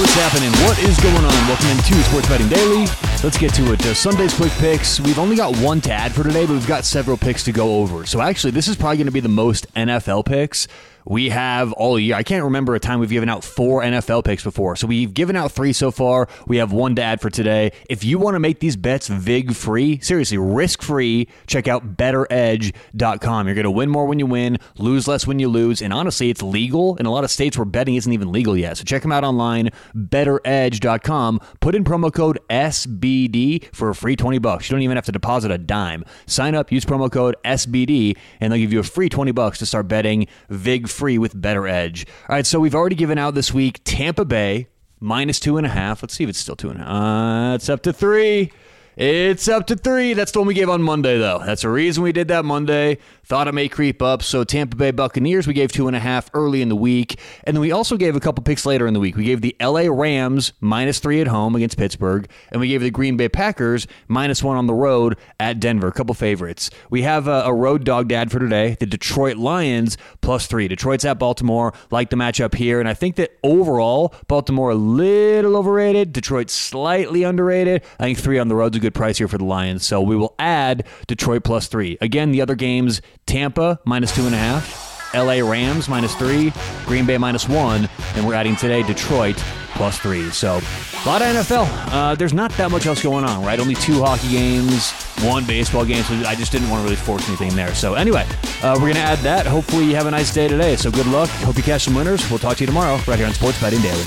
what's happening? What is going on? Welcome into Sports Betting Daily. Let's get to it. Uh, Sunday's quick picks. We've only got one to add for today, but we've got several picks to go over. So actually, this is probably going to be the most NFL picks we have all year. I can't remember a time we've given out four NFL picks before. So we've given out three so far. We have one to add for today. If you want to make these bets VIG free, seriously, risk free, check out BettorEdge.com. You're going to win more when you win, lose less when you lose. And honestly, it's legal in a lot of states where betting isn't even legal yet. So check them out online, BettorEdge.com. Put in promo code SBD for a free 20 bucks. You don't even have to deposit a dime. Sign up, use promo code SBD, and they'll give you a free 20 bucks to start betting VIG free with BettorEdge. All right, so we've already given out this week Tampa Bay minus two and a half. Let's see if it's still two and a half. Uh, it's up to three. It's up to three. That's the one we gave on Monday, though. That's the reason we did that Monday. Thought it may creep up. So Tampa Bay Buccaneers, we gave two and a half early in the week. And then we also gave a couple picks later in the week. We gave the LA Rams minus three at home against Pittsburgh. And we gave the Green Bay Packers minus one on the road at Denver. A couple favorites. We have a, a road dog dad for today. The Detroit Lions plus three. Detroit's at Baltimore. Like the matchup here. And I think that overall, Baltimore a little overrated. Detroit slightly underrated. I think three on the road's a good price here for the Lions. So we will add Detroit plus three. Again, the other games Tampa minus two and a half. LA Rams minus three, Green Bay minus one, and we're adding today Detroit plus three. So a lot of NFL. Uh, there's not that much else going on, right? Only two hockey games, one baseball game. So I just didn't want to really force anything there. So anyway, uh, we're gonna add that. Hopefully you have a nice day today. So good luck. Hope you catch some winners. We'll talk to you tomorrow right here on Sports Betting Daily.